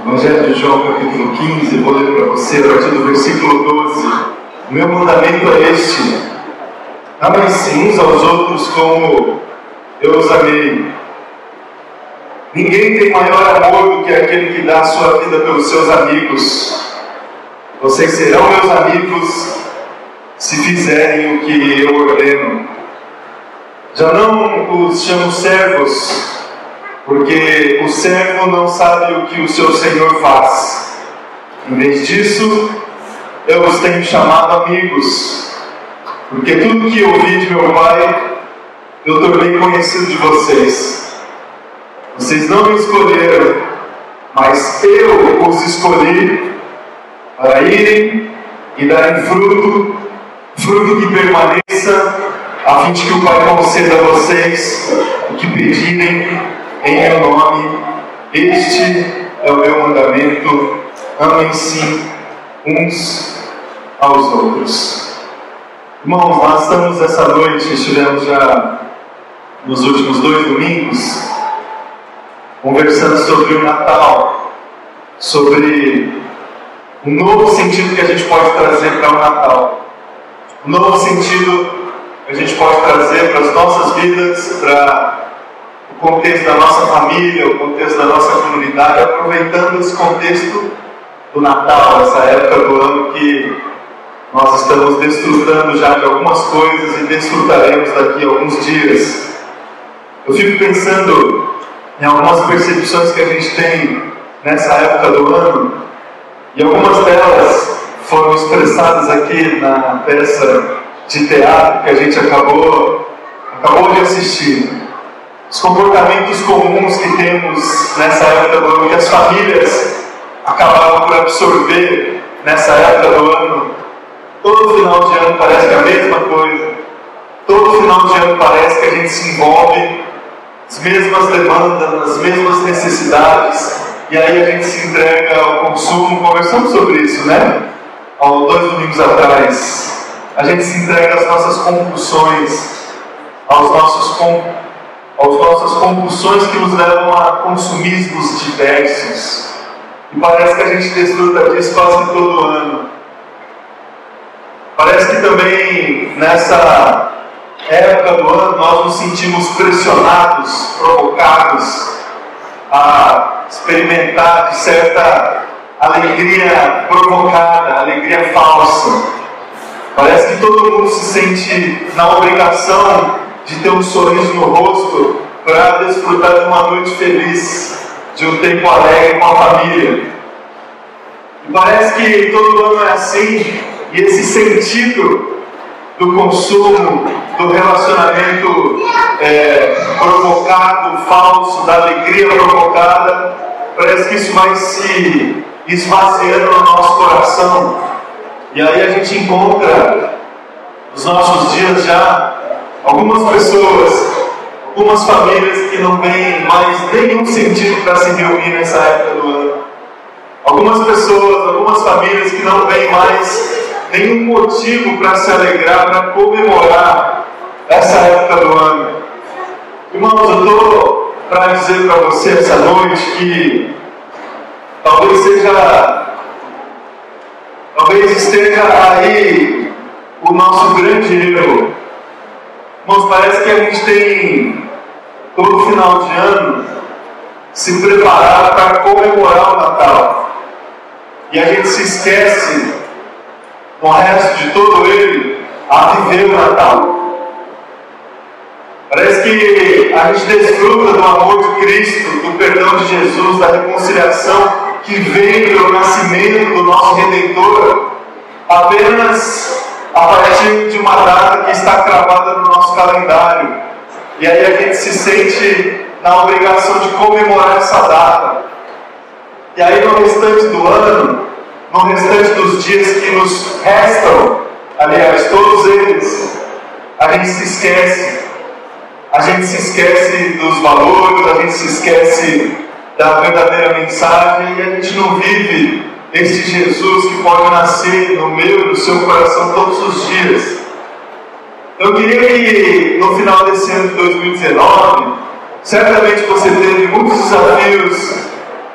Evangelho de João, capítulo 15, vou ler para você a partir do versículo 12. O meu mandamento é este: amem-se uns aos outros como eu os amei. Ninguém tem maior amor do que aquele que dá a sua vida pelos seus amigos. Vocês serão meus amigos se fizerem o que eu ordeno. Já não os chamo servos, porque o servo não sabe o que o seu senhor faz. Em vez disso, eu os tenho chamado amigos, porque tudo que ouvi de meu pai, eu tornei conhecido de vocês. Vocês não me escolheram, mas eu os escolhi para irem e darem fruto, fruto que permaneça, a fim de que o Pai conceda a vocês o que pedirem em meu nome. Este é o meu mandamento: amem-se uns aos outros. Irmãos, nós estamos essa noite, estivemos já nos últimos dois domingos, conversando sobre o Natal, sobre um novo sentido que a gente pode trazer para o Natal, um novo sentido a gente pode trazer para as nossas vidas, para o contexto da nossa família, o contexto da nossa comunidade, aproveitando esse contexto do Natal, essa época do ano que nós estamos desfrutando já de algumas coisas e desfrutaremos daqui a alguns dias. Eu fico pensando em algumas percepções que a gente tem nessa época do ano e algumas delas foram expressadas aqui na peça de teatro que a gente acabou, acabou de assistir os comportamentos comuns que temos nessa época do ano, que as famílias acabaram por absorver nessa época do ano. Todo final de ano parece é a mesma coisa. Todo final de ano parece que a gente se envolve as mesmas demandas, as mesmas necessidades, e aí a gente se entrega ao consumo. Conversamos sobre isso, né? Há dois domingos atrás. A gente se entrega às nossas compulsões, aos nossos às nossas compulsões que nos levam a consumismos diversos. E parece que a gente desfruta disso quase todo ano. Parece que também nessa época do ano nós nos sentimos pressionados, provocados a experimentar de certa alegria provocada, alegria falsa. Parece que todo mundo se sente na obrigação de ter um sorriso no rosto para desfrutar de uma noite feliz, de um tempo alegre com a família. E parece que todo ano é assim, e esse sentido do consumo, do relacionamento é, provocado, falso, da alegria provocada, parece que isso vai se esvaziando no nosso coração. E aí a gente encontra os nossos dias já Algumas pessoas, algumas famílias que não têm mais nenhum sentido para se reunir nessa época do ano. Algumas pessoas, algumas famílias que não têm mais nenhum motivo para se alegrar, para comemorar essa época do ano. Irmãos, eu estou para dizer para você essa noite que talvez seja, talvez esteja aí o nosso grande erro Irmãos, parece que a gente tem todo final de ano se preparar para comemorar o Natal. E a gente se esquece, no resto de todo ele, a viver o Natal. Parece que a gente desfruta do amor de Cristo, do perdão de Jesus, da reconciliação que veio do nascimento do nosso Redentor, apenas a partir de uma data que está cravada no nosso calendário. E aí a gente se sente na obrigação de comemorar essa data. E aí no restante do ano, no restante dos dias que nos restam, aliás, todos eles, a gente se esquece. A gente se esquece dos valores, a gente se esquece da verdadeira mensagem e a gente não vive este Jesus que pode nascer no meu e no seu coração todos os dias. Eu queria que no final desse ano de 2019 2019, certamente você teve muitos desafios,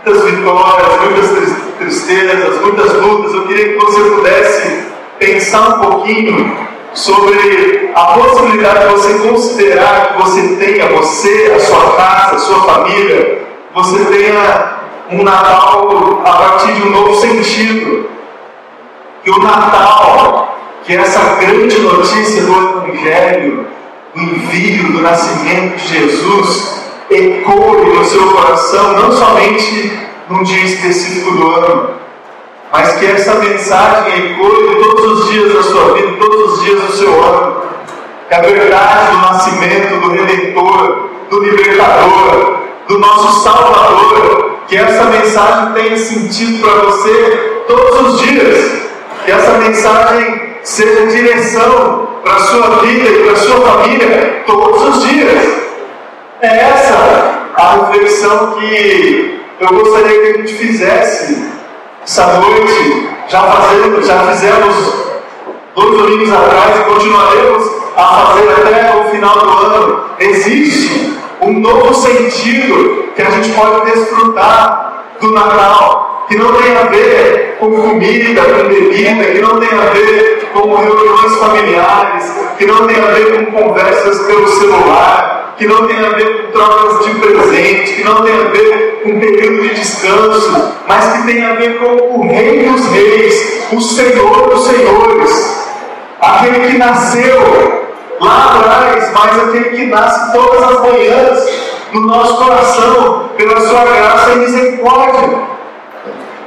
muitas vitórias, muitas tristezas, muitas lutas. Eu queria que você pudesse pensar um pouquinho sobre a possibilidade de você considerar que você tenha, você, a sua casa, a sua família, você tenha um Natal a partir de um novo sentido. Que o Natal, que é essa grande notícia do Evangelho, do envio, do nascimento de Jesus, ecoe no seu coração, não somente num dia específico do ano, mas que essa mensagem ecoe todos os dias da sua vida, todos os dias do seu ano. Que a verdade do nascimento do Redentor, do Libertador, do nosso Salvador, que essa mensagem tenha sentido para você todos os dias. Que essa mensagem seja direção para a sua vida e para a sua família todos os dias. É essa a reflexão que eu gostaria que a gente fizesse essa noite. Já, fazendo, já fizemos dois domingos atrás e continuaremos a fazer até o final do ano. Existe um novo sentido que a gente pode desfrutar do Natal, que não tem a ver com comida, com bebida, que não tem a ver com reuniões familiares, que não tem a ver com conversas pelo celular, que não tem a ver com trocas de presente, que não tem a ver com período de descanso, mas que tem a ver com o Rei dos Reis, o Senhor dos Senhores, aquele que nasceu lá atrás, mas aquele que nasce todas as manhãs no nosso coração, pela sua graça e misericórdia.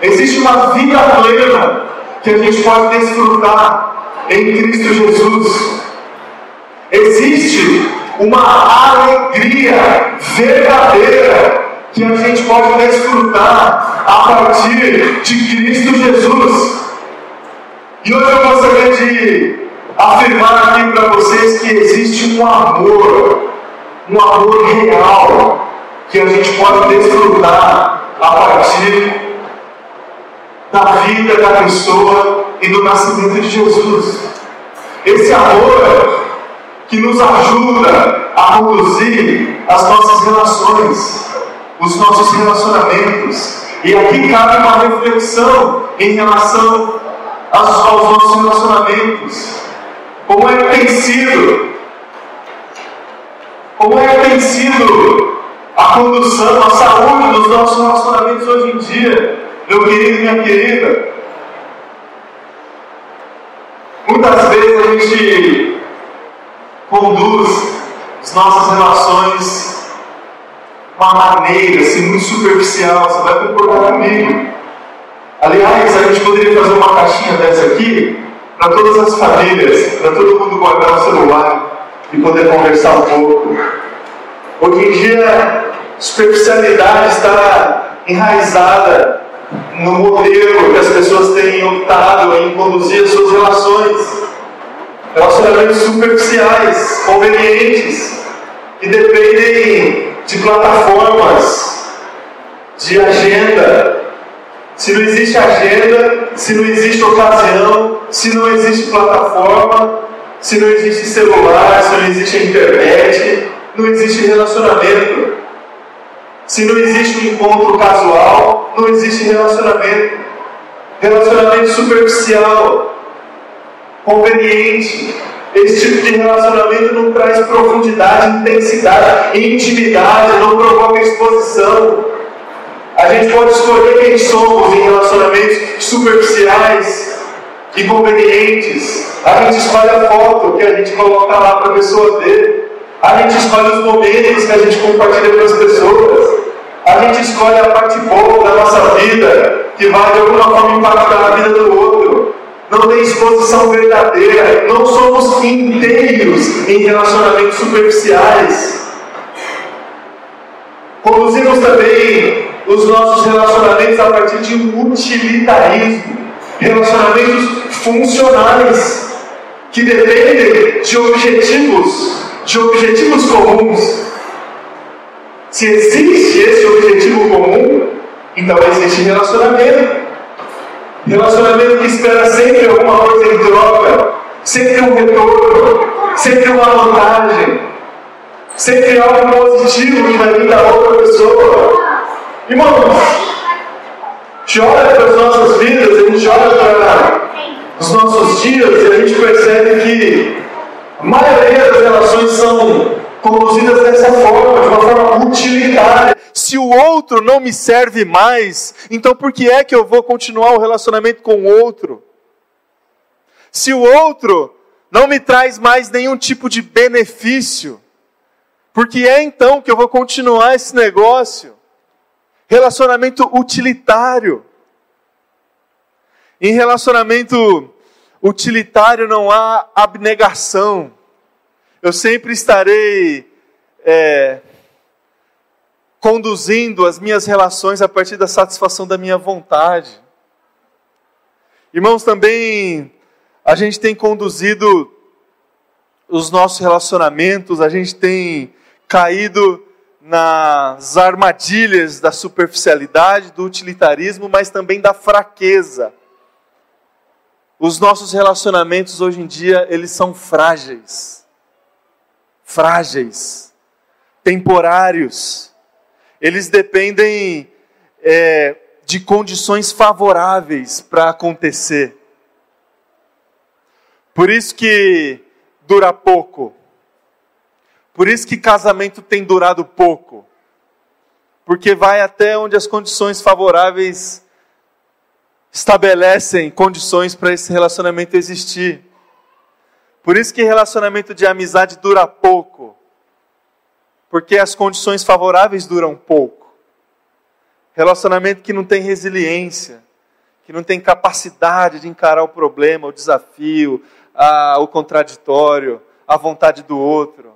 Existe uma vida plena que a gente pode desfrutar em Cristo Jesus. Existe uma alegria verdadeira que a gente pode desfrutar a partir de Cristo Jesus. E hoje eu gostaria de afirmar aqui para vocês que existe um amor, um amor real, que a gente pode desfrutar a partir da vida da pessoa e do nascimento de Jesus. Esse amor que nos ajuda a conduzir as nossas relações, os nossos relacionamentos. E aqui cabe uma reflexão em relação aos, nossos relacionamentos. Como é que tem sido? Como é que tem sido a condução, a saúde dos nossos relacionamentos hoje em dia? Meu querido e minha querida. Muitas vezes a gente conduz as nossas relações de uma maneira assim, muito superficial. Você vai concordar comigo. Aliás, a gente poderia fazer uma caixinha dessa aqui para todas as famílias, para todo mundo guardar o celular e poder conversar um pouco. Hoje em dia, superficialidade está enraizada no modelo que as pessoas têm optado em conduzir as suas relações. Relacionamentos superficiais, convenientes, que dependem de plataformas, de agenda, se não existe agenda, se não existe ocasião, se não existe plataforma, se não existe celular, se não existe internet, não existe relacionamento. Se não existe um encontro casual, não existe relacionamento. Relacionamento superficial, conveniente. Esse tipo de relacionamento não traz profundidade, intensidade, intimidade, não provoca exposição. A gente pode escolher quem somos em relacionamentos superficiais e convenientes. A gente escolhe a foto que a gente coloca lá para a pessoa ver. A gente escolhe os momentos que a gente compartilha com as pessoas. A gente escolhe a parte boa da nossa vida, que vai de alguma forma impactar a vida do outro. Não tem exposição verdadeira. Não somos inteiros em relacionamentos superficiais. Conduzimos também os nossos relacionamentos a partir de um utilitarismo, relacionamentos funcionais, que dependem de objetivos, de objetivos comuns. Se existe esse objetivo comum, então existe relacionamento. Relacionamento que espera sempre alguma coisa em troca, sempre um retorno, sempre uma vantagem. Sempre algo positivo que vai vir da outra pessoa. Irmãos, a gente olha para as nossas vidas, a gente olha para os nossos dias e a gente percebe que a maioria das relações são conduzidas dessa forma, de uma forma utilitária. Se o outro não me serve mais, então por que é que eu vou continuar o relacionamento com o outro? Se o outro não me traz mais nenhum tipo de benefício, por que é então que eu vou continuar esse negócio? Relacionamento utilitário. Em relacionamento utilitário não há abnegação. Eu sempre estarei é, conduzindo as minhas relações a partir da satisfação da minha vontade. Irmãos, também a gente tem conduzido os nossos relacionamentos, a gente tem caído nas armadilhas da superficialidade, do utilitarismo, mas também da fraqueza. Os nossos relacionamentos hoje em dia, eles são frágeis frágeis, temporários. Eles dependem é, de condições favoráveis para acontecer. Por isso que dura pouco. Por isso que casamento tem durado pouco. Porque vai até onde as condições favoráveis estabelecem condições para esse relacionamento existir. Por isso que relacionamento de amizade dura pouco. Porque as condições favoráveis duram pouco. Relacionamento que não tem resiliência, que não tem capacidade de encarar o problema, o desafio, a, o contraditório, a vontade do outro.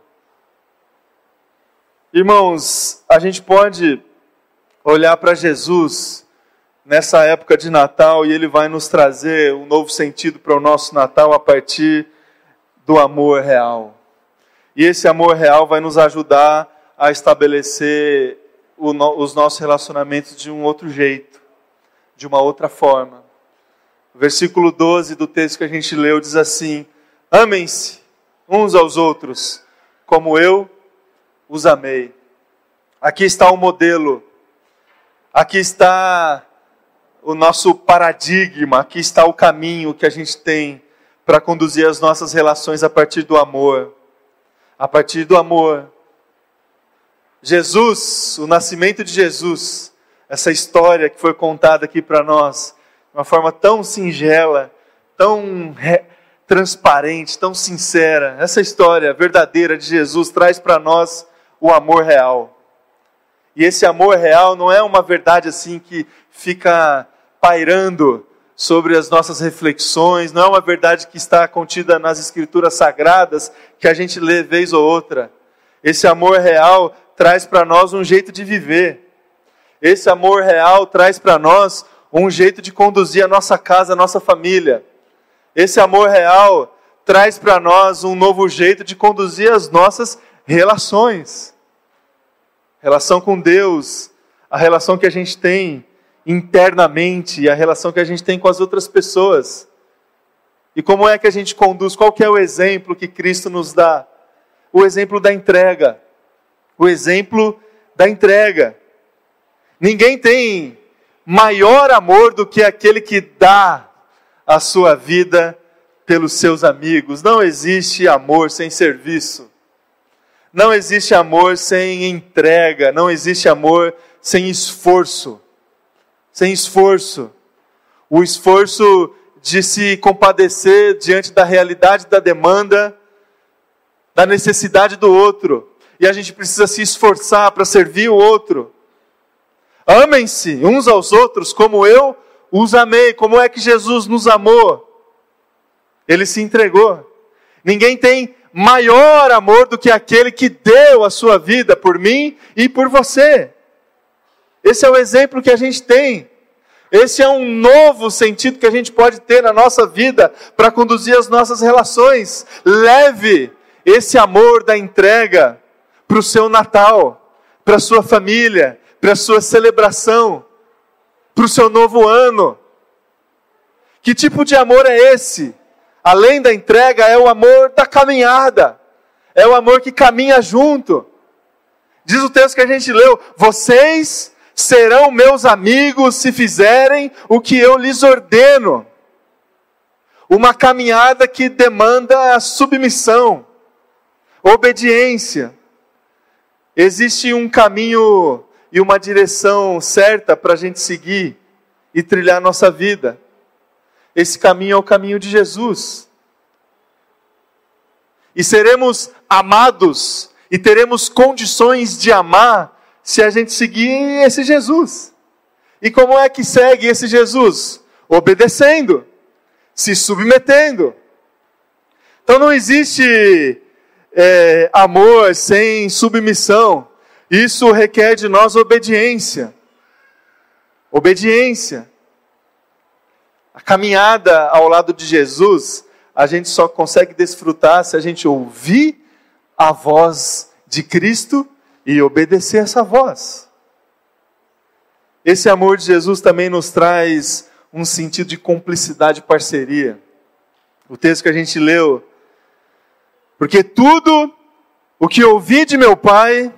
Irmãos, a gente pode olhar para Jesus nessa época de Natal e ele vai nos trazer um novo sentido para o nosso Natal a partir do amor real. E esse amor real vai nos ajudar a estabelecer os nossos relacionamentos de um outro jeito, de uma outra forma. O versículo 12 do texto que a gente leu diz assim: Amem-se uns aos outros, como eu os amei. Aqui está o modelo, aqui está o nosso paradigma, aqui está o caminho que a gente tem para conduzir as nossas relações a partir do amor. A partir do amor. Jesus, o nascimento de Jesus, essa história que foi contada aqui para nós, de uma forma tão singela, tão transparente, tão sincera. Essa história verdadeira de Jesus traz para nós o amor real. E esse amor real não é uma verdade assim que fica pairando sobre as nossas reflexões, não é uma verdade que está contida nas escrituras sagradas que a gente lê vez ou outra. Esse amor real traz para nós um jeito de viver. Esse amor real traz para nós um jeito de conduzir a nossa casa, a nossa família. Esse amor real traz para nós um novo jeito de conduzir as nossas relações. Relação com Deus, a relação que a gente tem internamente a relação que a gente tem com as outras pessoas. E como é que a gente conduz? Qual que é o exemplo que Cristo nos dá? O exemplo da entrega. O exemplo da entrega. Ninguém tem maior amor do que aquele que dá a sua vida pelos seus amigos. Não existe amor sem serviço. Não existe amor sem entrega. Não existe amor sem esforço sem esforço. O esforço de se compadecer diante da realidade da demanda, da necessidade do outro. E a gente precisa se esforçar para servir o outro. Amem-se uns aos outros como eu os amei. Como é que Jesus nos amou? Ele se entregou. Ninguém tem maior amor do que aquele que deu a sua vida por mim e por você. Esse é o exemplo que a gente tem. Esse é um novo sentido que a gente pode ter na nossa vida para conduzir as nossas relações. Leve esse amor da entrega para o seu Natal, para a sua família, para a sua celebração, para o seu novo ano. Que tipo de amor é esse? Além da entrega, é o amor da caminhada, é o amor que caminha junto. Diz o texto que a gente leu: Vocês serão meus amigos se fizerem o que eu lhes ordeno. Uma caminhada que demanda submissão, obediência. Existe um caminho e uma direção certa para a gente seguir e trilhar nossa vida. Esse caminho é o caminho de Jesus. E seremos amados e teremos condições de amar se a gente seguir esse Jesus. E como é que segue esse Jesus? Obedecendo, se submetendo. Então não existe é, amor sem submissão. Isso requer de nós obediência. Obediência. A caminhada ao lado de Jesus, a gente só consegue desfrutar se a gente ouvir a voz de Cristo e obedecer essa voz. Esse amor de Jesus também nos traz um sentido de cumplicidade e parceria. O texto que a gente leu. Porque tudo o que ouvi de meu Pai,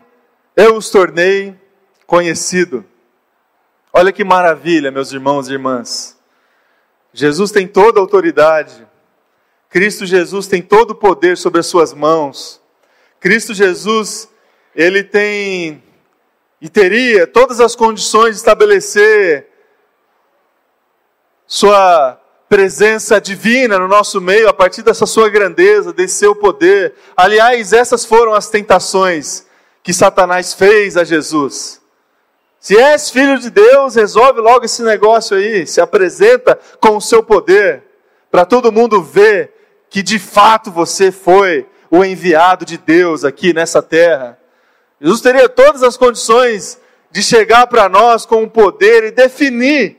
eu os tornei conhecido. Olha que maravilha, meus irmãos e irmãs. Jesus tem toda a autoridade. Cristo Jesus tem todo o poder sobre as suas mãos. Cristo Jesus, ele tem e teria todas as condições de estabelecer sua presença divina no nosso meio a partir dessa sua grandeza, desse seu poder. Aliás, essas foram as tentações que Satanás fez a Jesus. Se és filho de Deus, resolve logo esse negócio aí, se apresenta com o seu poder, para todo mundo ver que de fato você foi o enviado de Deus aqui nessa terra. Jesus teria todas as condições de chegar para nós com o poder e definir,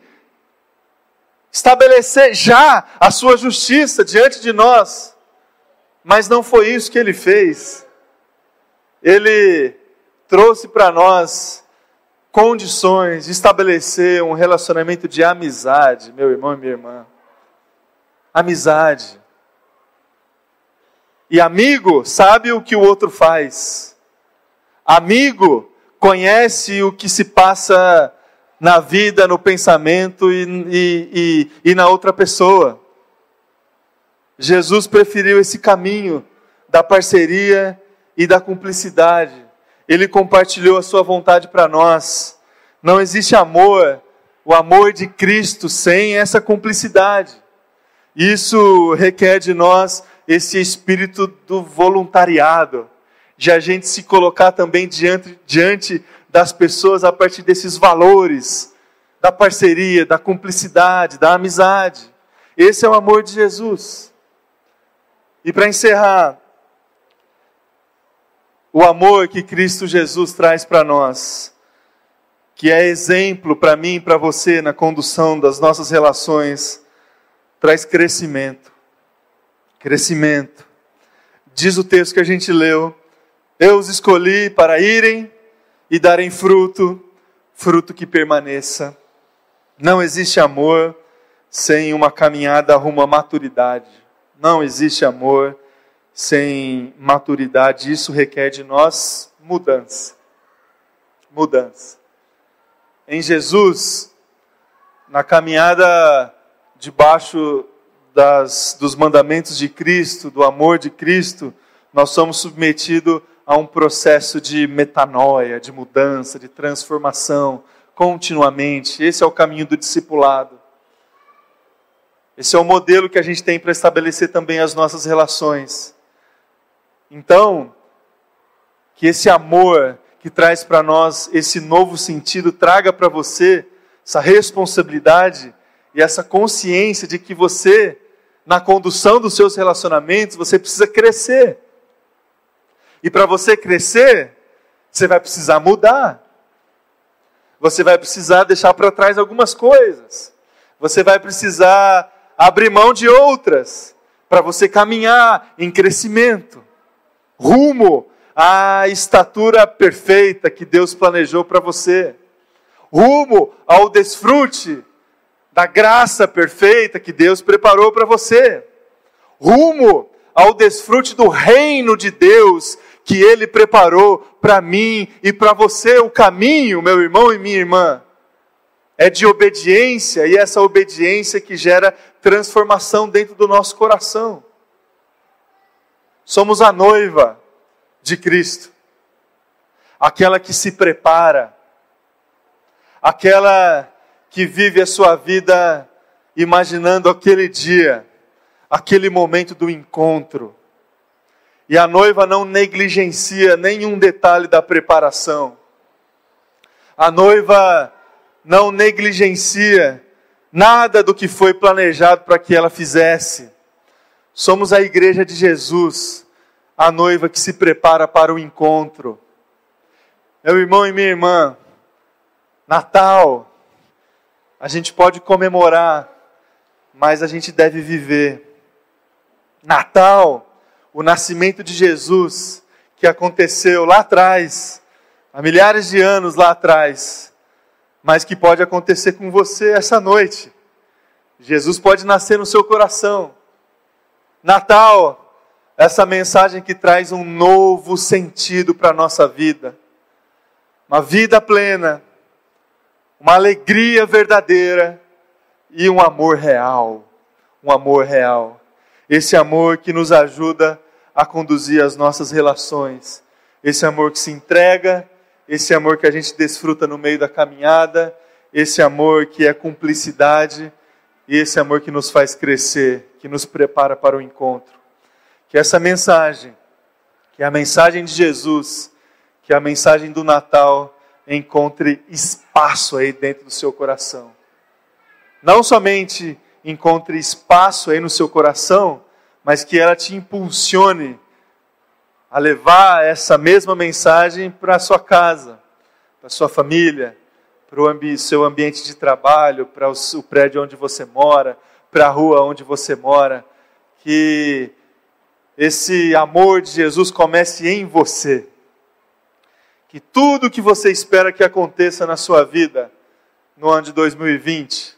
estabelecer já a sua justiça diante de nós. Mas não foi isso que ele fez ele trouxe para nós condições de estabelecer um relacionamento de amizade, meu irmão e minha irmã. Amizade. E amigo sabe o que o outro faz. Amigo conhece o que se passa na vida, no pensamento e, e, e, e na outra pessoa. Jesus preferiu esse caminho da parceria e da cumplicidade. Ele compartilhou a sua vontade para nós. Não existe amor, o amor de Cristo, sem essa cumplicidade. Isso requer de nós esse espírito do voluntariado, de a gente se colocar também diante, diante das pessoas a partir desses valores, da parceria, da cumplicidade, da amizade. Esse é o amor de Jesus. E para encerrar, o amor que Cristo Jesus traz para nós, que é exemplo para mim e para você na condução das nossas relações, traz crescimento. Crescimento. Diz o texto que a gente leu: Eu os escolhi para irem e darem fruto, fruto que permaneça. Não existe amor sem uma caminhada rumo à maturidade. Não existe amor sem maturidade, isso requer de nós mudança. Mudança. Em Jesus, na caminhada debaixo das, dos mandamentos de Cristo, do amor de Cristo, nós somos submetidos a um processo de metanoia, de mudança, de transformação, continuamente. Esse é o caminho do discipulado. Esse é o modelo que a gente tem para estabelecer também as nossas relações. Então, que esse amor que traz para nós esse novo sentido traga para você essa responsabilidade e essa consciência de que você, na condução dos seus relacionamentos, você precisa crescer. E para você crescer, você vai precisar mudar. Você vai precisar deixar para trás algumas coisas. Você vai precisar abrir mão de outras para você caminhar em crescimento rumo à estatura perfeita que Deus planejou para você, rumo ao desfrute da graça perfeita que Deus preparou para você, rumo ao desfrute do reino de Deus que Ele preparou para mim e para você. O caminho, meu irmão e minha irmã, é de obediência e essa obediência que gera transformação dentro do nosso coração. Somos a noiva de Cristo, aquela que se prepara, aquela que vive a sua vida imaginando aquele dia, aquele momento do encontro. E a noiva não negligencia nenhum detalhe da preparação. A noiva não negligencia nada do que foi planejado para que ela fizesse. Somos a igreja de Jesus, a noiva que se prepara para o encontro. Meu irmão e minha irmã, Natal, a gente pode comemorar, mas a gente deve viver. Natal, o nascimento de Jesus, que aconteceu lá atrás, há milhares de anos lá atrás, mas que pode acontecer com você essa noite. Jesus pode nascer no seu coração. Natal, essa mensagem que traz um novo sentido para a nossa vida. Uma vida plena, uma alegria verdadeira e um amor real. Um amor real. Esse amor que nos ajuda a conduzir as nossas relações. Esse amor que se entrega, esse amor que a gente desfruta no meio da caminhada, esse amor que é cumplicidade e esse amor que nos faz crescer, que nos prepara para o encontro. Que essa mensagem, que a mensagem de Jesus, que a mensagem do Natal, encontre espaço aí dentro do seu coração. Não somente encontre espaço aí no seu coração, mas que ela te impulsione a levar essa mesma mensagem para a sua casa, para a sua família, para o ambi seu ambiente de trabalho, para o, o prédio onde você mora, para a rua onde você mora. Que esse amor de Jesus comece em você. Que tudo que você espera que aconteça na sua vida no ano de 2020,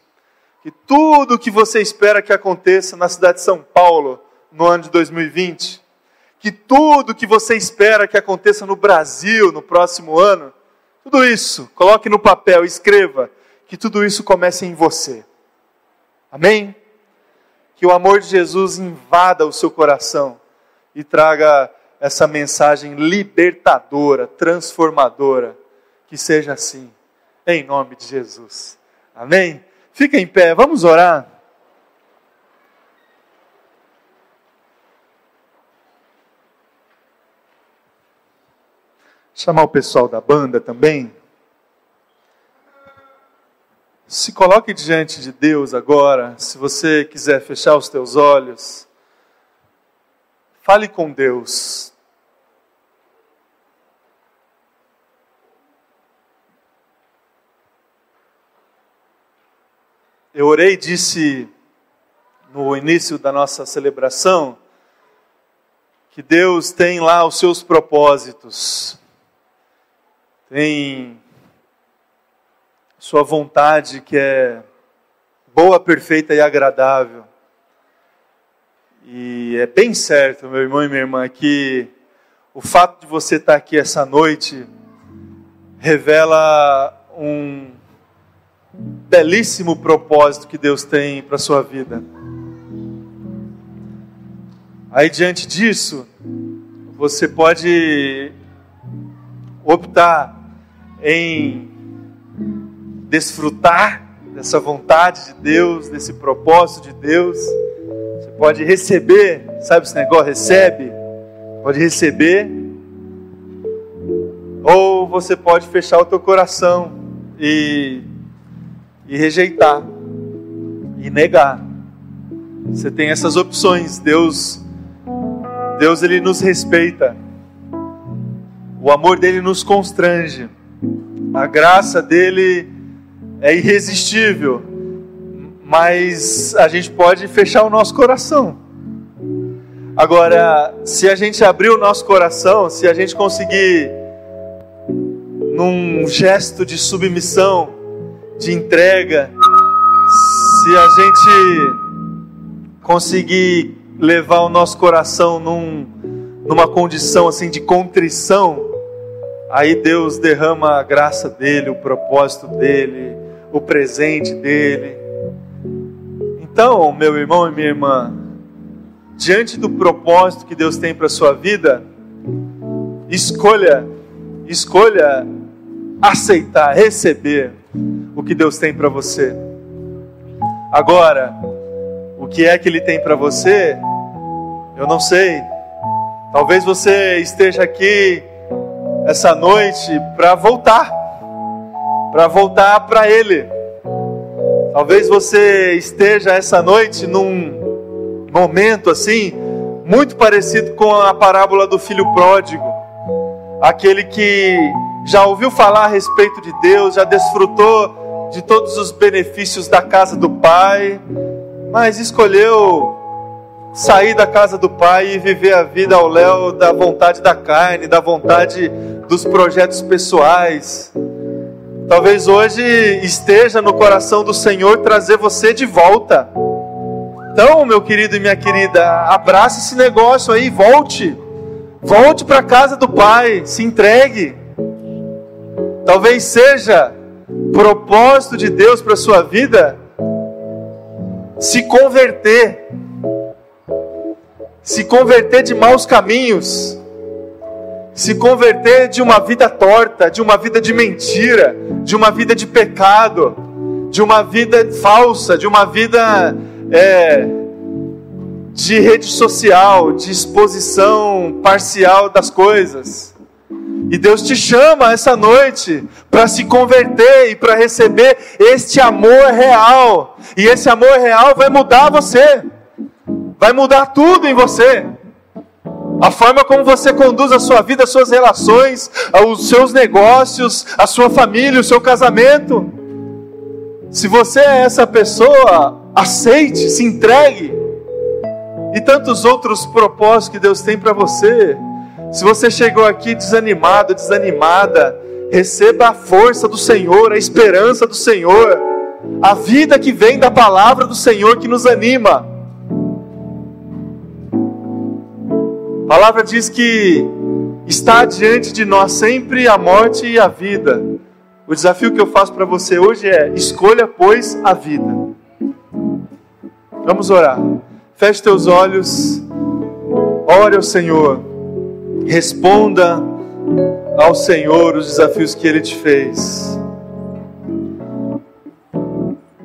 que tudo que você espera que aconteça na cidade de São Paulo no ano de 2020, que tudo que você espera que aconteça no Brasil no próximo ano, tudo isso, coloque no papel, escreva, que tudo isso comece em você. Amém? Que o amor de Jesus invada o seu coração e traga essa mensagem libertadora, transformadora. Que seja assim, em nome de Jesus. Amém? Fica em pé, vamos orar. Chamar o pessoal da banda também. Se coloque diante de Deus agora, se você quiser fechar os teus olhos. Fale com Deus. Eu orei e disse no início da nossa celebração que Deus tem lá os seus propósitos tem sua vontade que é boa, perfeita e agradável. E é bem certo, meu irmão e minha irmã, que o fato de você estar aqui essa noite revela um belíssimo propósito que Deus tem para a sua vida. Aí diante disso, você pode optar em desfrutar dessa vontade de Deus, desse propósito de Deus. Você pode receber, sabe esse negócio? Recebe, pode receber. Ou você pode fechar o teu coração e, e rejeitar, e negar. Você tem essas opções. Deus, Deus ele nos respeita. O amor dele nos constrange. A graça dele é irresistível, mas a gente pode fechar o nosso coração. Agora, se a gente abrir o nosso coração, se a gente conseguir, num gesto de submissão, de entrega, se a gente conseguir levar o nosso coração num, numa condição assim de contrição, aí Deus derrama a graça dele, o propósito dele, o presente dele. Então, meu irmão e minha irmã, diante do propósito que Deus tem para sua vida, escolha, escolha aceitar, receber o que Deus tem para você. Agora, o que é que Ele tem para você? Eu não sei. Talvez você esteja aqui essa noite para voltar, para voltar para Ele. Talvez você esteja essa noite num momento assim, muito parecido com a parábola do filho pródigo, aquele que já ouviu falar a respeito de Deus, já desfrutou de todos os benefícios da casa do Pai, mas escolheu sair da casa do Pai e viver a vida ao léu da vontade da carne, da vontade dos projetos pessoais. Talvez hoje esteja no coração do Senhor trazer você de volta. Então, meu querido e minha querida, abrace esse negócio aí, volte. Volte para a casa do Pai, se entregue. Talvez seja propósito de Deus para sua vida se converter. Se converter de maus caminhos. Se converter de uma vida torta, de uma vida de mentira, de uma vida de pecado, de uma vida falsa, de uma vida é, de rede social, de exposição parcial das coisas. E Deus te chama essa noite para se converter e para receber este amor real. E esse amor real vai mudar você, vai mudar tudo em você. A forma como você conduz a sua vida, as suas relações, os seus negócios, a sua família, o seu casamento. Se você é essa pessoa, aceite, se entregue. E tantos outros propósitos que Deus tem para você. Se você chegou aqui desanimado, desanimada, receba a força do Senhor, a esperança do Senhor, a vida que vem da palavra do Senhor que nos anima. A palavra diz que está diante de nós sempre a morte e a vida. O desafio que eu faço para você hoje é: escolha, pois, a vida. Vamos orar. Feche teus olhos, ore ao Senhor. Responda ao Senhor os desafios que Ele te fez.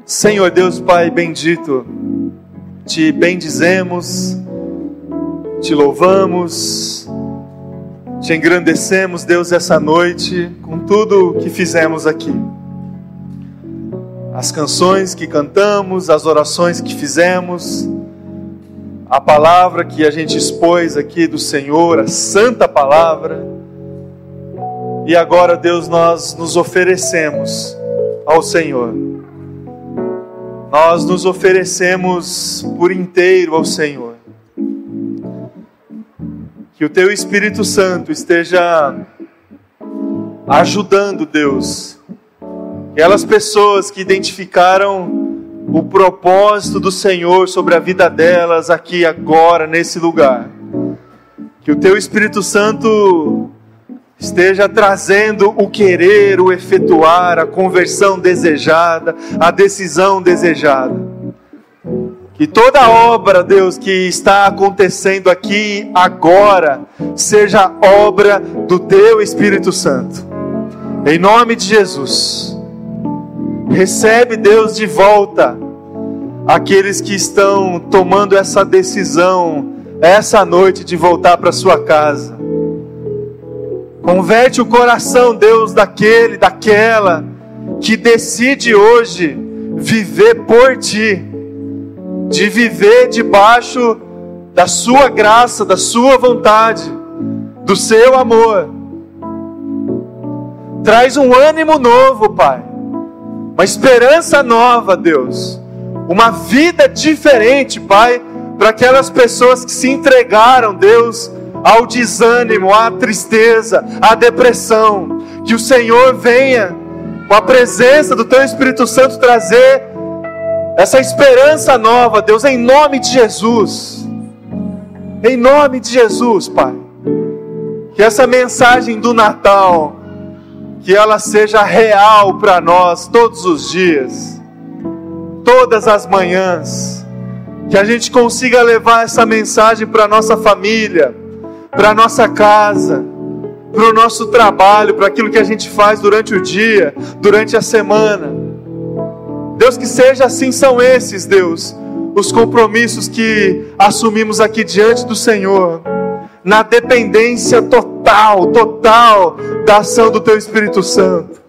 Senhor Deus Pai bendito, te bendizemos, te louvamos, te engrandecemos, Deus, essa noite com tudo que fizemos aqui. As canções que cantamos, as orações que fizemos, a palavra que a gente expôs aqui do Senhor, a santa palavra. E agora, Deus, nós nos oferecemos ao Senhor. Nós nos oferecemos por inteiro ao Senhor. Que o Teu Espírito Santo esteja ajudando, Deus, aquelas pessoas que identificaram o propósito do Senhor sobre a vida delas aqui agora nesse lugar. Que o teu Espírito Santo esteja trazendo o querer, o efetuar, a conversão desejada, a decisão desejada. Que toda obra, Deus, que está acontecendo aqui agora, seja obra do Teu Espírito Santo. Em nome de Jesus. Recebe, Deus, de volta aqueles que estão tomando essa decisão essa noite de voltar para sua casa. Converte o coração, Deus, daquele, daquela que decide hoje viver por ti, de viver debaixo da sua graça, da sua vontade, do seu amor. Traz um ânimo novo, Pai uma esperança nova, Deus, uma vida diferente, Pai, para aquelas pessoas que se entregaram, Deus, ao desânimo, à tristeza, à depressão. Que o Senhor venha, com a presença do Teu Espírito Santo, trazer essa esperança nova, Deus, em nome de Jesus. Em nome de Jesus, Pai. Que essa mensagem do Natal, que ela seja real para nós todos os dias, todas as manhãs. Que a gente consiga levar essa mensagem para nossa família, para nossa casa, para o nosso trabalho, para aquilo que a gente faz durante o dia, durante a semana. Deus, que seja assim, são esses, Deus, os compromissos que assumimos aqui diante do Senhor, na dependência total, total da ação do Teu Espírito Santo,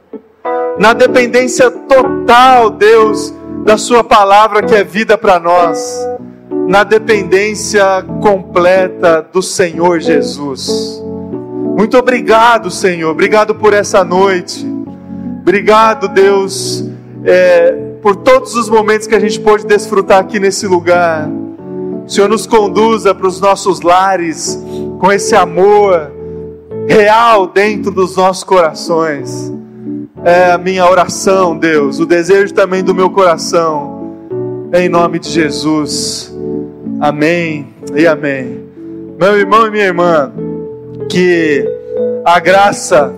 na dependência total, Deus, da Sua palavra que é vida para nós, na dependência completa do Senhor Jesus. Muito obrigado, Senhor, obrigado por essa noite, obrigado, Deus. É, por todos os momentos que a gente pôde desfrutar aqui nesse lugar. O Senhor nos conduza para os nossos lares com esse amor real dentro dos nossos corações. É a minha oração, Deus, o desejo também do meu coração. Em nome de Jesus. Amém e amém. Meu irmão e minha irmã, que a graça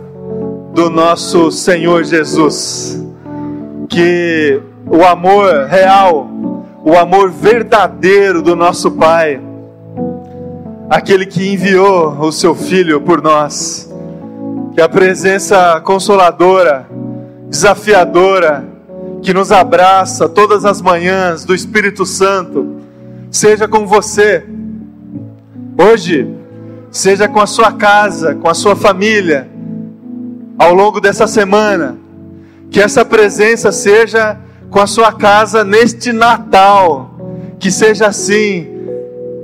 do nosso Senhor Jesus, que o amor real, o amor verdadeiro do nosso Pai, aquele que enviou o seu Filho por nós, que a presença consoladora, desafiadora, que nos abraça todas as manhãs do Espírito Santo, seja com você, hoje, seja com a sua casa, com a sua família, ao longo dessa semana, que essa presença seja com a sua casa neste Natal. Que seja assim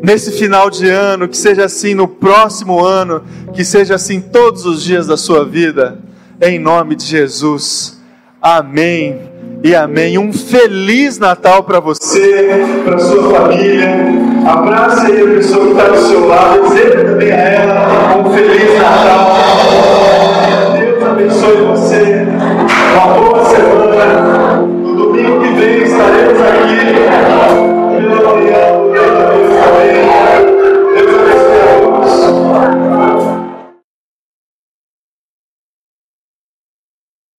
nesse final de ano, que seja assim no próximo ano, que seja assim todos os dias da sua vida, em nome de Jesus. Amém e amém. Um feliz Natal para você, para sua família. Abrace aí a pessoa que está do seu lado, deseja também a ela um feliz Natal. Deus abençoe você. 사례사기 빌러버리야